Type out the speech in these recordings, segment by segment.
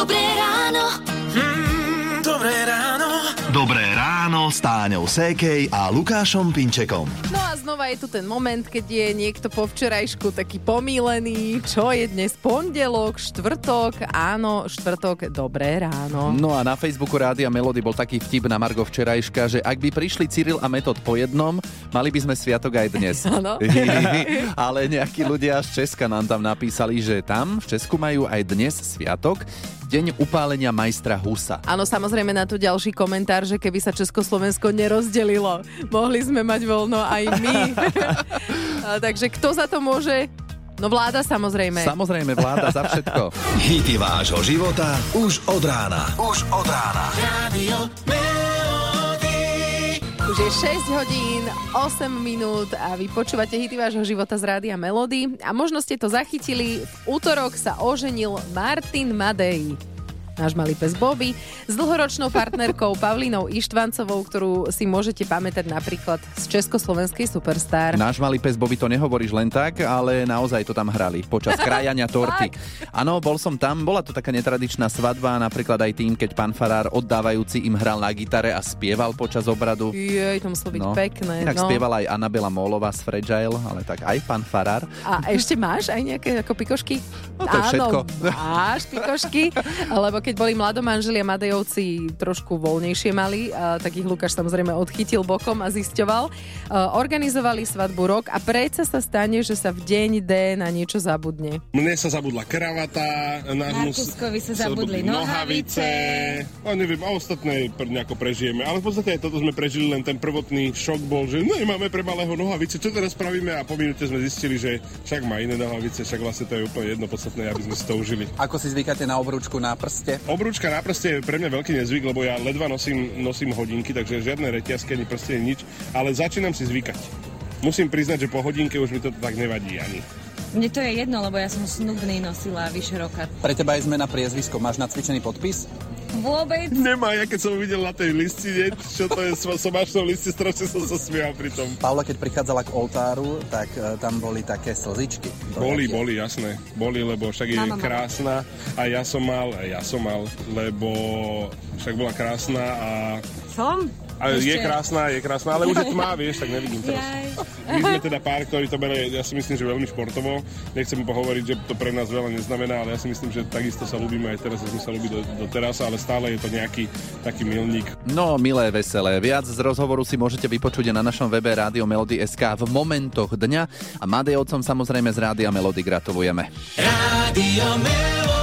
Dobré ráno. Mm, dobré ráno. Dobré ráno s Táňou Sékej a Lukášom Pinčekom. No a znova je tu ten moment, keď je niekto po včerajšku taký pomílený. Čo je dnes? Pondelok, štvrtok, áno, štvrtok, dobré ráno. No a na Facebooku Rádia Melody bol taký vtip na Margo včerajška, že ak by prišli Cyril a Metod po jednom, mali by sme sviatok aj dnes. Áno. Ale nejakí ľudia z Česka nám tam napísali, že tam v Česku majú aj dnes sviatok, deň upálenia majstra Husa. Áno, samozrejme na tu ďalší komentár, že keby sa Československo nerozdelilo, mohli sme mať voľno aj my. A Takže kto za to môže? No vláda samozrejme. Samozrejme, vláda za všetko. Hity vášho života už od rána. Už od rána. Radio Je 6 hodín, 8 minút a vy počúvate hity vášho života z Rádia Melody. A možno ste to zachytili, v útorok sa oženil Martin Madej. Náš malý pes Bobby s dlhoročnou partnerkou Pavlínou Ištvancovou, ktorú si môžete pamätať napríklad z Československej Superstar. Náš malý pes Bobby to nehovoríš len tak, ale naozaj to tam hrali počas krájania torty. Áno, bol som tam, bola to taká netradičná svadba, napríklad aj tým, keď pán Farár oddávajúci im hral na gitare a spieval počas obradu. Jej, to muselo byť No, pekné. Inak no. spievala aj Anabela Mólová z Fragile, ale tak aj pán Farár. A ešte máš aj nejaké ako pikošky? No to je všetko. máš pikošky, lebo keď boli mladomanželia Madejovci trošku voľnejšie mali, tak ich Lukáš samozrejme odchytil bokom a zisťoval. A, Organizovali svadbu rok a predsa sa stane, že sa v deň D na niečo zabudne. Mne sa zabudla kravata, nášmu Markuskovi sa zabudli nohavice. A neviem, a ostatné nejako prežijeme. Ale v podstate aj toto sme prežili, len ten prvotný šok bol, že nemáme pre malého nohavice, čo teraz spravíme? A po minúte sme zistili, že však má iné nohavice, však vlastne to je úplne jedno podstatné, aby sme si to užili. Ako si zvykáte na obrúčku na prste? Obrúčka na prste je pre mňa veľký nezvyk, lebo ja ledva nosím, nosím hodinky, takže žiadne reťazky ani prste, nič, ale začínam si zvykať. Musím priznať, že po hodinke už mi to tak nevadí ani. Mne to je jedno, lebo ja som snubný nosila vyše roka. Pre teba je zmena priezvisko. Máš nacvičený podpis? Vôbec. Nemá, ja keď som videl na tej listine, čo to je, som som až v tom liste, strašne som sa smial pri tom. Paula, keď prichádzala k oltáru, tak e, tam boli také slzičky. Boli, Dojatie. boli, jasné. Boli, lebo však je Mama mala. krásna a ja som mal, a ja som mal, lebo však bola krásna a, Som? A je Ešte- krásna, je krásna, ale už je tmá, vieš, tak nevidím teraz. My sme teda pár, ktorý to bere, ja si myslím, že veľmi športovo. Nechcem pohovoriť, že to pre nás veľa neznamená, ale ja si myslím, že takisto sa ľúbime aj teraz, sme sa ľúbi do, do teraz, ale stále je to nejaký taký milník. No, milé, veselé. Viac z rozhovoru si môžete vypočuť na našom webe Rádio Melody SK v momentoch dňa a Madejovcom samozrejme z Rádia Melody gratulujeme. Radio Melody.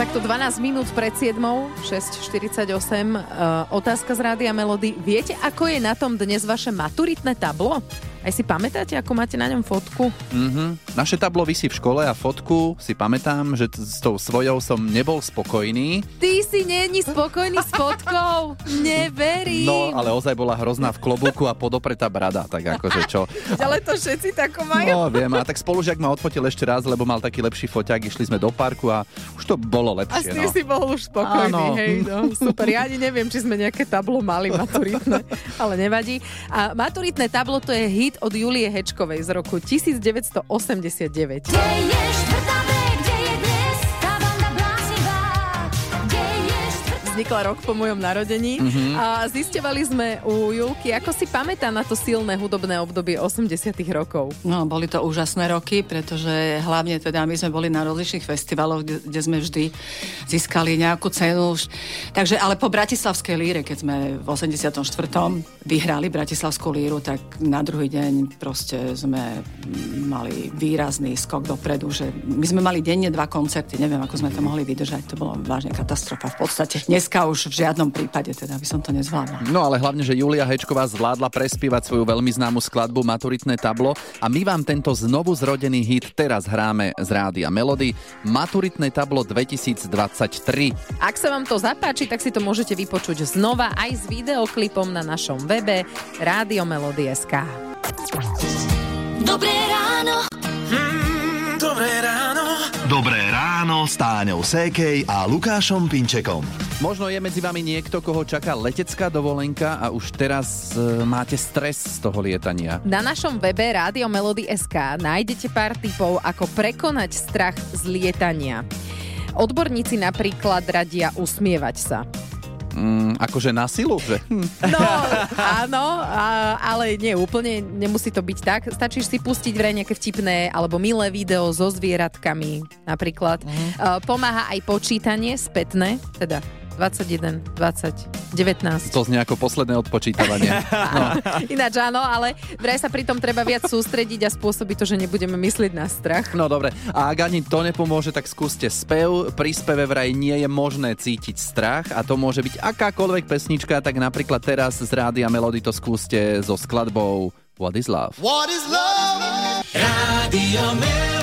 Takto 12 minút pred 7, 6.48, uh, otázka z Rádia Melody. Viete, ako je na tom dnes vaše maturitné tablo? Aj si pamätáte, ako máte na ňom fotku? Mhm. Naše tablo vysí v škole a fotku si pamätám, že t- s tou svojou som nebol spokojný. Ty si není spokojný s fotkou? Neverím. No, ale ozaj bola hrozná v klobúku a podopretá brada, tak akože čo. Ale to všetci tako majú. No, viem, a tak spolužiak ma odfotil ešte raz, lebo mal taký lepší foťák, išli sme do parku a už to bolo A lepšie. ty No. si bol už spokojný, Áno. hej, no, super. Ja ani neviem, či sme nejaké tablo mali maturitné, ale nevadí. A maturitné tablo to je hit od Julie Hečkovej z roku 1989. Vznikla rok po mojom narodení Mhm. a zisťovali sme u Julky, ako si pamätá na to silné hudobné obdobie 80 rokov. No, boli to úžasné roky, pretože hlavne teda my sme boli na rozličných festivaloch, kde, kde sme vždy získali nejakú cenu. Takže, ale po Bratislavskej líre, keď sme v 84. vyhrali Bratislavskú líru, tak na druhý deň proste sme mali výrazný skok dopredu, že my sme mali denne dva koncerty, neviem, ako sme to mohli vydržať, to bolo vážne katastrofa v podstate. Dneska už v žiadnom prípade, teda by som to nezvládla. No ale hlavne, že Julia Hečková zvládla prespievať svoju veľmi známu skladbu Maturitné tablo a my vám tento znovu zrodený hit teraz hráme z Rádia Melody Maturitné tablo 2023. Ak sa vám to zapáči, tak si to môžete vypočuť znova aj s videoklipom na našom webe Rádio Melody.sk. Dobré ráno. Mm, dobré ráno. Dobré ráno s Táňou Sékej a Lukášom Pinčekom. Možno je medzi vami niekto, koho čaká letecká dovolenka a už teraz e, máte stres z toho lietania. Na našom webe Rádio Melody SK nájdete pár tipov, ako prekonať strach z lietania. Odborníci napríklad radia usmievať sa. Mm, akože na silu, že? Hm. No, áno, a, ale nie úplne, nemusí to byť tak. Stačí si pustiť vraj nejaké vtipné alebo milé video so zvieratkami napríklad. Uh, pomáha aj počítanie spätné, teda 21, 20, 19. To znie ako posledné odpočítavanie. No. Ináč áno, ale vraj sa pritom treba viac sústrediť a spôsobí to, že nebudeme myslieť na strach. No dobre, a ak ani to nepomôže, tak skúste spev. Pri speve vraj nie je možné cítiť strach a to môže byť akákoľvek pesnička, tak napríklad teraz z Rádia Melody to skúste so skladbou What is Love. What is love? Rádio Melody.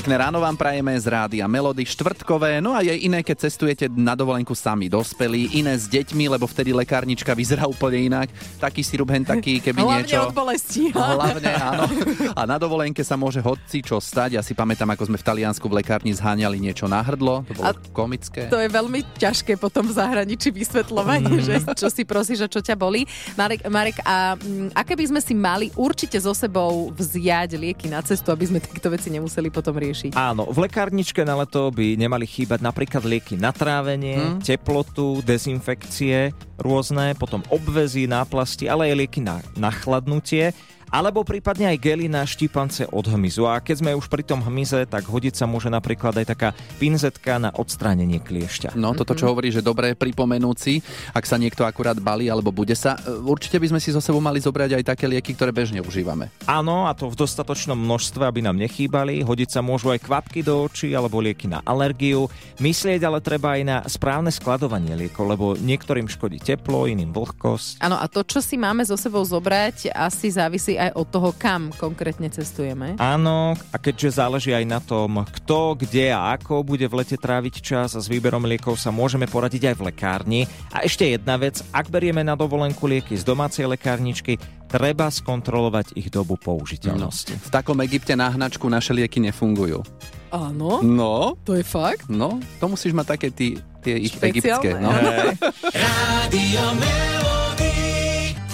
Pekné ráno vám prajeme z Rádia Melody štvrtkové, no a je iné, keď cestujete na dovolenku sami dospelí, iné s deťmi, lebo vtedy lekárnička vyzerá úplne inak. Taký sirup hen taký, keby Hlavne niečo... od bolesti. Hlavne, áno. A na dovolenke sa môže hodci čo stať. Ja si pamätám, ako sme v Taliansku v lekárni zháňali niečo na hrdlo. To bolo A komické. To je veľmi ťažké potom v zahraničí vysvetľovať, že čo si prosíš a čo ťa bolí. Marek, Marek a mm, aké by sme si mali určite so sebou vziať lieky na cestu, aby sme takéto veci nemuseli potom riešiť? Áno, v lekárničke na leto by nemali chýbať napríklad lieky na trávenie, Hm. teplotu, dezinfekcie rôzne, potom obvezy, náplasti, ale aj lieky na, na chladnutie alebo prípadne aj gely na štípance od hmyzu. A keď sme už pri tom hmyze, tak hodiť sa môže napríklad aj taká pinzetka na odstránenie kliešťa. No, toto, čo hovorí, že dobre pripomenúť si, ak sa niekto akurát balí alebo bude sa. e, Určite by sme si so sebou mali zobrať aj také lieky, ktoré bežne užívame. Áno, a to v dostatočnom množstve, aby nám nechýbali. Hodiť sa môžu aj kvapky do očí alebo lieky na alergiu. Myslieť ale treba aj na správne skladovanie liekov, lebo niektorým škodí teplo, iným vlhkosť. Áno, a to, čo si máme so sebou zobrať, asi závisí aj od toho, kam konkrétne cestujeme. Áno, a keďže záleží aj na tom, kto, kde a ako bude v lete tráviť čas a s výberom liekov sa môžeme poradiť aj v lekárni. A ešte jedna vec, ak berieme na dovolenku lieky z domácej lekárničky, treba skontrolovať ich dobu použiteľnosti. V takom Egypte na hnačku naše lieky nefungujú. Áno, No, to je fakt. no, to musíš mať také tí, tie ich Špeciálne. egyptské. No. Melody.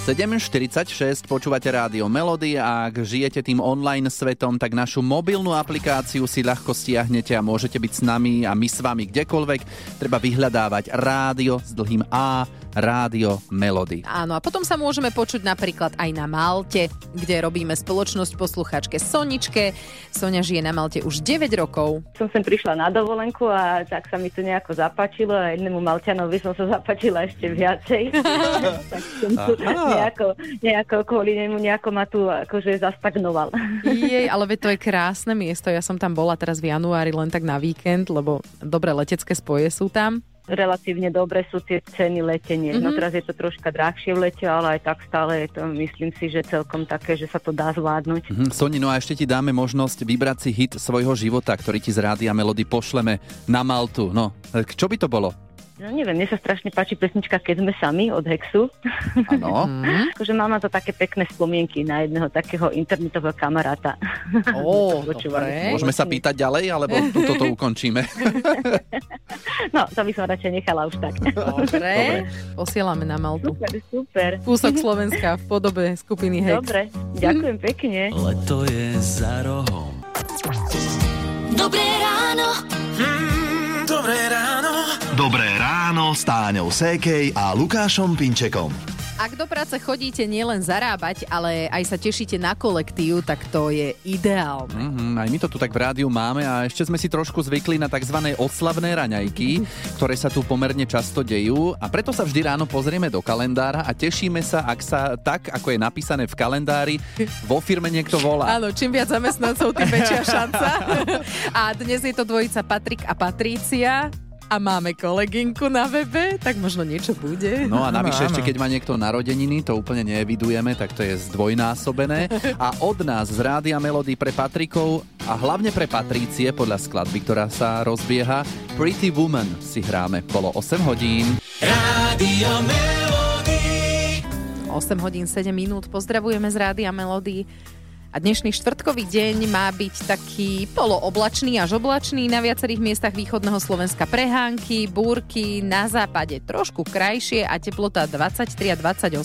7.46 počúvate rádio Melody a ak žijete tým online svetom, tak našu mobilnú aplikáciu si ľahko stiahnete a môžete byť s nami a my s vami kdekoľvek. Treba vyhľadávať rádio s dlhým A, rádio Melody. Áno, a potom sa môžeme počuť napríklad aj na Malte, kde robíme spoločnosť posluchačke Soničke. Sonia žije na Malte už 9 rokov. som sem prišla na dovolenku a tak sa mi to nejako zapáčilo a jednému Malťanovi som sa zapáčila ešte viacej. tak som tu nejako, nejako kvôli nemu nejako ma tu akože zastagnoval. Jej, ale veď to je krásne miesto. Ja som tam bola teraz v januári len tak na víkend, lebo dobré letecké spoje sú tam. Relatívne dobre sú tie ceny letenie. Mm-hmm. No Mhm. teraz je to troška drahšie v lete, ale aj tak stále je to, myslím si, že celkom také, že sa to dá zvládnuť. Mhm, Soni, no a ešte ti dáme možnosť vybrať si hit svojho života, ktorý ti z rádia Melody pošleme na Maltu. No, e, čo by to bolo? No neviem, mne sa strašne páči pesnička Keď sme sami od Hexu. Áno. akože mám na to také pekné spomienky na jedného takého internetového kamaráta. Ó, dobre. Môžeme sa pýtať ďalej, alebo toto to ukončíme? No, to by som radšej nechala už tak. Dobre, posielame na Maltu. Super, super. Kúsok Slovenska v podobe skupiny Hex. Dobre, ďakujem pekne. Leto je za rohom. Dobré ráno. Mm, dobré ráno. Ráno s Táňou Sékej a Lukášom Pinčekom. Ak do práce chodíte nielen zarábať, ale aj sa tešíte na kolektív, tak to je ideálne. Mhm, aj my to tu tak v rádiu máme a ešte sme si trošku zvykli na tzv. oslavné raňajky, ktoré sa tu pomerne často dejú a preto sa vždy ráno pozrieme do kalendára a tešíme sa, ak sa tak, ako je napísané v kalendári, vo firme niekto volá. Áno, čím viac zamestnancov, tým väčšia šanca. A dnes je to dvojica Patrik a Patrícia. A máme kolegynku na webe, tak možno niečo bude. No a navyše Áno, ešte, keď má niekto narodeniny, to úplne nevidujeme, tak to je zdvojnásobené. A od nás z Rádia Melody pre Patrikov a hlavne pre Patrície podľa skladby, ktorá sa rozbieha, Pretty Woman si hráme polo 8 hodín. Rádio Melody. 8 hodín 7 minút. Pozdravujeme z Rádia Melody. A dnešný štvrtkový deň má byť taký polooblačný až oblačný. Na viacerých miestach východného Slovenska prehánky, búrky, na západe trošku krajšie a teplota 23 a 28.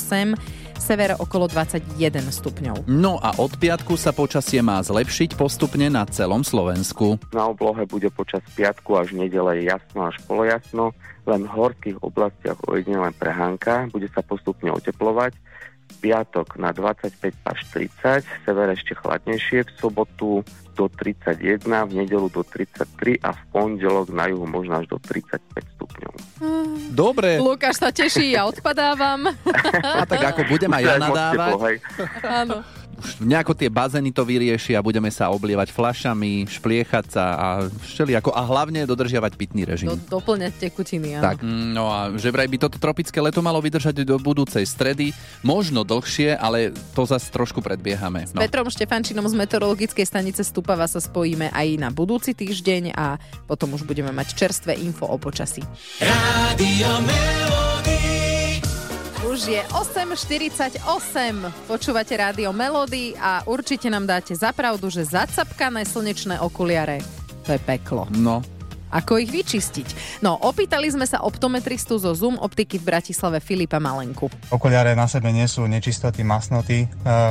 sever okolo 21 stupňov. No a od piatku sa počasie má zlepšiť postupne na celom Slovensku. Na oblohe bude počas piatku až nedele jasno až polojasno, len v horských oblastiach ojedinele prehánka, bude sa postupne oteplovať. V piatok na 25 až 30, sever ešte chladnejšie, v sobotu do 31, v nedelu do 33 a v pondelok na juhu možno až do 35 stupňov. Dobre. Lukáš sa teší, ja odpadávam. A tak ako budem aj ja nadávať. Áno. Už nejako tie bazény to vyrieši a budeme sa oblievať flašami, špliechať sa a všelijako a hlavne dodržiavať pitný režim. Do, doplňať tekutiny, áno. Tak, mm, no a že vraj by toto tropické leto malo vydržať do budúcej stredy, možno dlhšie, ale to zase trošku predbiehame. S Petrom Štefančinom z meteorologickej stanice Stupava sa spojíme aj na budúci týždeň a potom už budeme mať čerstvé info o počasí. Rádio Melody. Už je 8.48, počúvate rádio Melody a určite nám dáte zapravdu, že zacapkané slnečné okuliare, to je peklo. No, Ako ich vyčistiť? No, opýtali sme sa optometristu zo Zoom optiky v Bratislave Filipa Malenku. Okuliare na sebe nesú nečistoty, masnoty, e,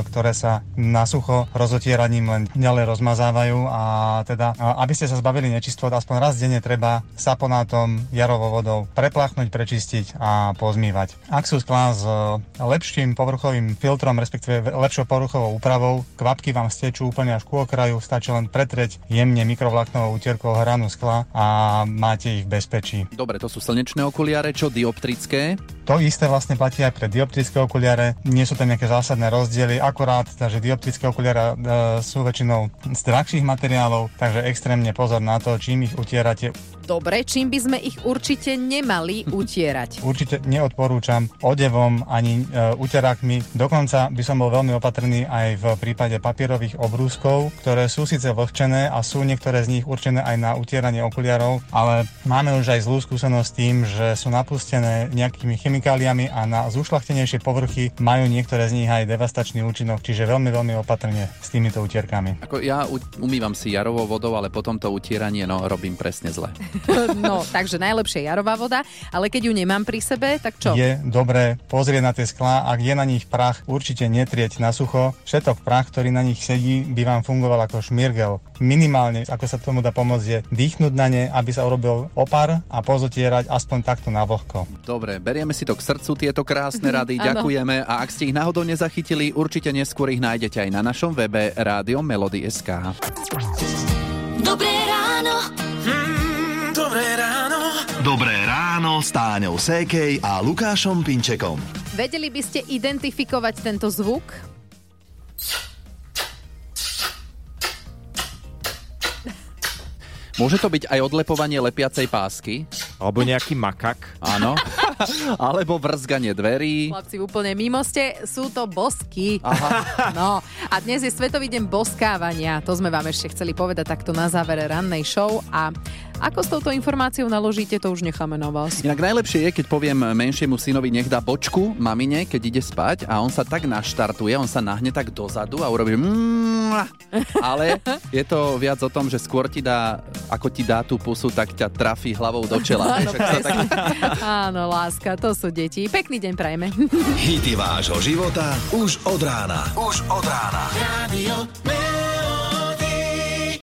ktoré sa na sucho rozotieraním len ďalej rozmazávajú a teda, e, aby ste sa zbavili nečistot, aspoň raz denne treba saponátom, jarovou vodou prepláchnuť, prečistiť a pozmývať. Ak sú sklá s e, lepším povrchovým filtrom, respektíve lepšou povrchovou úpravou, kvapky vám stečú úplne až ku okraju, stačí len pretrieť jemne mikrovlaknovou útierkou hranu skla a máte ich v bezpečí. dobre, to sú slnečné okuliare, čo dioptrické? To isté vlastne platí aj pre dioptrické okuliare. Nie sú tam nejaké zásadné rozdiely, akurát, takže dioptrické okuliare e, sú väčšinou z drahších materiálov, takže extrémne pozor na to, čím ich utierate. Dobre, čím by sme ich určite nemali utierať? Určite neodporúčam odevom ani e, uterákmi. Dokonca by som bol veľmi opatrný aj v prípade papierových obrúskov, ktoré sú síce vlhčené a sú niektoré z nich určené aj na utieranie okuliarov, ale máme už aj zlú skúsenosť s tým, že sú napustené nejakými chemikáliami a na zúšlachtenejšie povrchy majú niektoré z nich aj devastačný účinok, čiže veľmi, veľmi opatrne s týmito utierkami. Ako ja umývam si jarovou vodou, ale potom to utieranie, no, robím presne zle. No, takže najlepšie jarová voda, ale keď ju nemám pri sebe, tak čo? Je dobré pozrieť na tie sklá, ak je na nich prach, určite netrieť na sucho. Všetok prach, ktorý na nich sedí, by vám fungoval ako šmirgel. Minimálne, ako sa tomu dá pomôcť, je dýchnuť na ne, aby sa urobil opar a pozotierať aspoň takto na vlhko. Dobre, berieme si to k srdcu, tieto krásne rady, Áno. ďakujeme a ak ste ich náhodou nezachytili, určite neskôr ich nájdete aj na našom webe Rádio Melody.sk. Dobré ráno. Mm, dobré ráno. Dobré ráno s Táňou Sékej a Lukášom Pinčekom. Vedeli by ste identifikovať tento zvuk? Môže to byť aj odlepovanie lepiacej pásky? Alebo nejaký makak. Áno. Alebo vrzganie dverí. Chlapci, úplne mimo ste, sú to bosky. Aha. No, a dnes je Svetový deň boskávania. To sme vám ešte chceli povedať takto na závere rannej show. A ako s touto informáciou naložíte, to už necháme na vás. Inak najlepšie je, keď poviem menšiemu synovi, nech dá bočku mamine, keď ide spať a on sa tak naštartuje, on sa nahne tak dozadu a urobí ale je to viac o tom, že skôr ti dá, ako ti dá tú pusu, tak ťa trafí hlavou do čela. Áno, tak... Áno, láska, to sú deti. Pekný deň prajme. Hity vášho života už od rána. Už od rána. Melody.